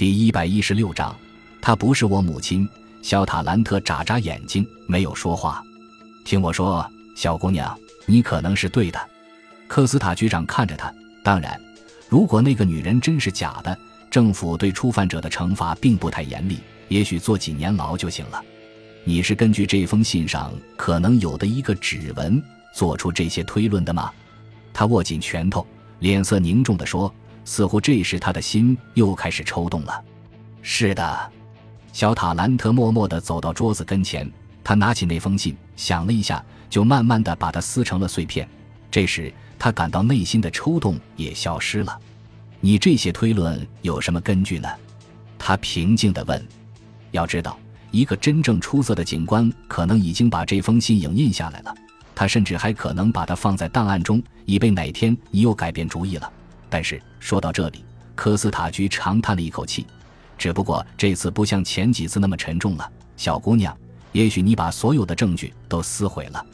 第一百一十六章，她不是我母亲。小塔兰特眨眨眼睛，没有说话。听我说，小姑娘，你可能是对的。科斯塔局长看着他。当然，如果那个女人真是假的，政府对初犯者的惩罚并不太严厉，也许坐几年牢就行了。你是根据这封信上可能有的一个指纹做出这些推论的吗？他握紧拳头，脸色凝重地说。似乎这时他的心又开始抽动了。是的，小塔兰特默默地走到桌子跟前，他拿起那封信，想了一下，就慢慢地把它撕成了碎片。这时他感到内心的抽动也消失了。你这些推论有什么根据呢？他平静地问。要知道，一个真正出色的警官可能已经把这封信影印下来了，他甚至还可能把它放在档案中，以备哪天你又改变主意了。但是说到这里，科斯塔局长叹了一口气。只不过这次不像前几次那么沉重了，小姑娘。也许你把所有的证据都撕毁了。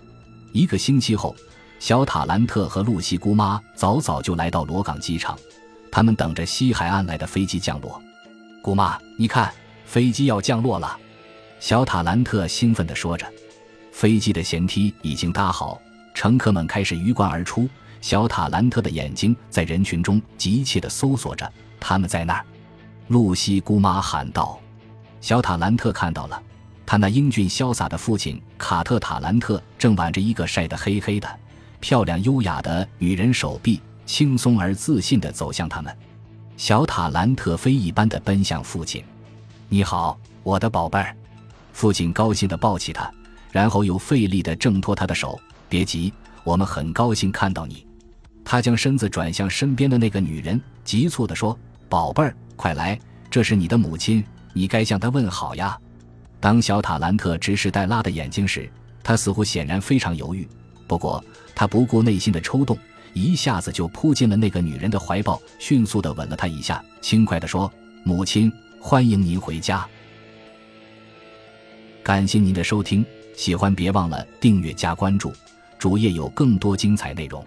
一个星期后，小塔兰特和露西姑妈早早就来到罗港机场，他们等着西海岸来的飞机降落。姑妈，你看，飞机要降落了。小塔兰特兴奋地说着。飞机的舷梯已经搭好，乘客们开始鱼贯而出。小塔兰特的眼睛在人群中急切地搜索着，他们在那儿。露西姑妈喊道：“小塔兰特看到了，他那英俊潇洒的父亲卡特塔兰特正挽着一个晒得黑黑的、漂亮优雅的女人手臂，轻松而自信地走向他们。小塔兰特飞一般地奔向父亲：‘你好，我的宝贝儿。’父亲高兴地抱起他，然后又费力地挣脱他的手。别急。”我们很高兴看到你。他将身子转向身边的那个女人，急促地说：“宝贝儿，快来，这是你的母亲，你该向她问好呀。”当小塔兰特直视黛拉的眼睛时，他似乎显然非常犹豫。不过他不顾内心的抽动，一下子就扑进了那个女人的怀抱，迅速地吻了她一下，轻快地说：“母亲，欢迎您回家。”感谢您的收听，喜欢别忘了订阅加关注。主页有更多精彩内容。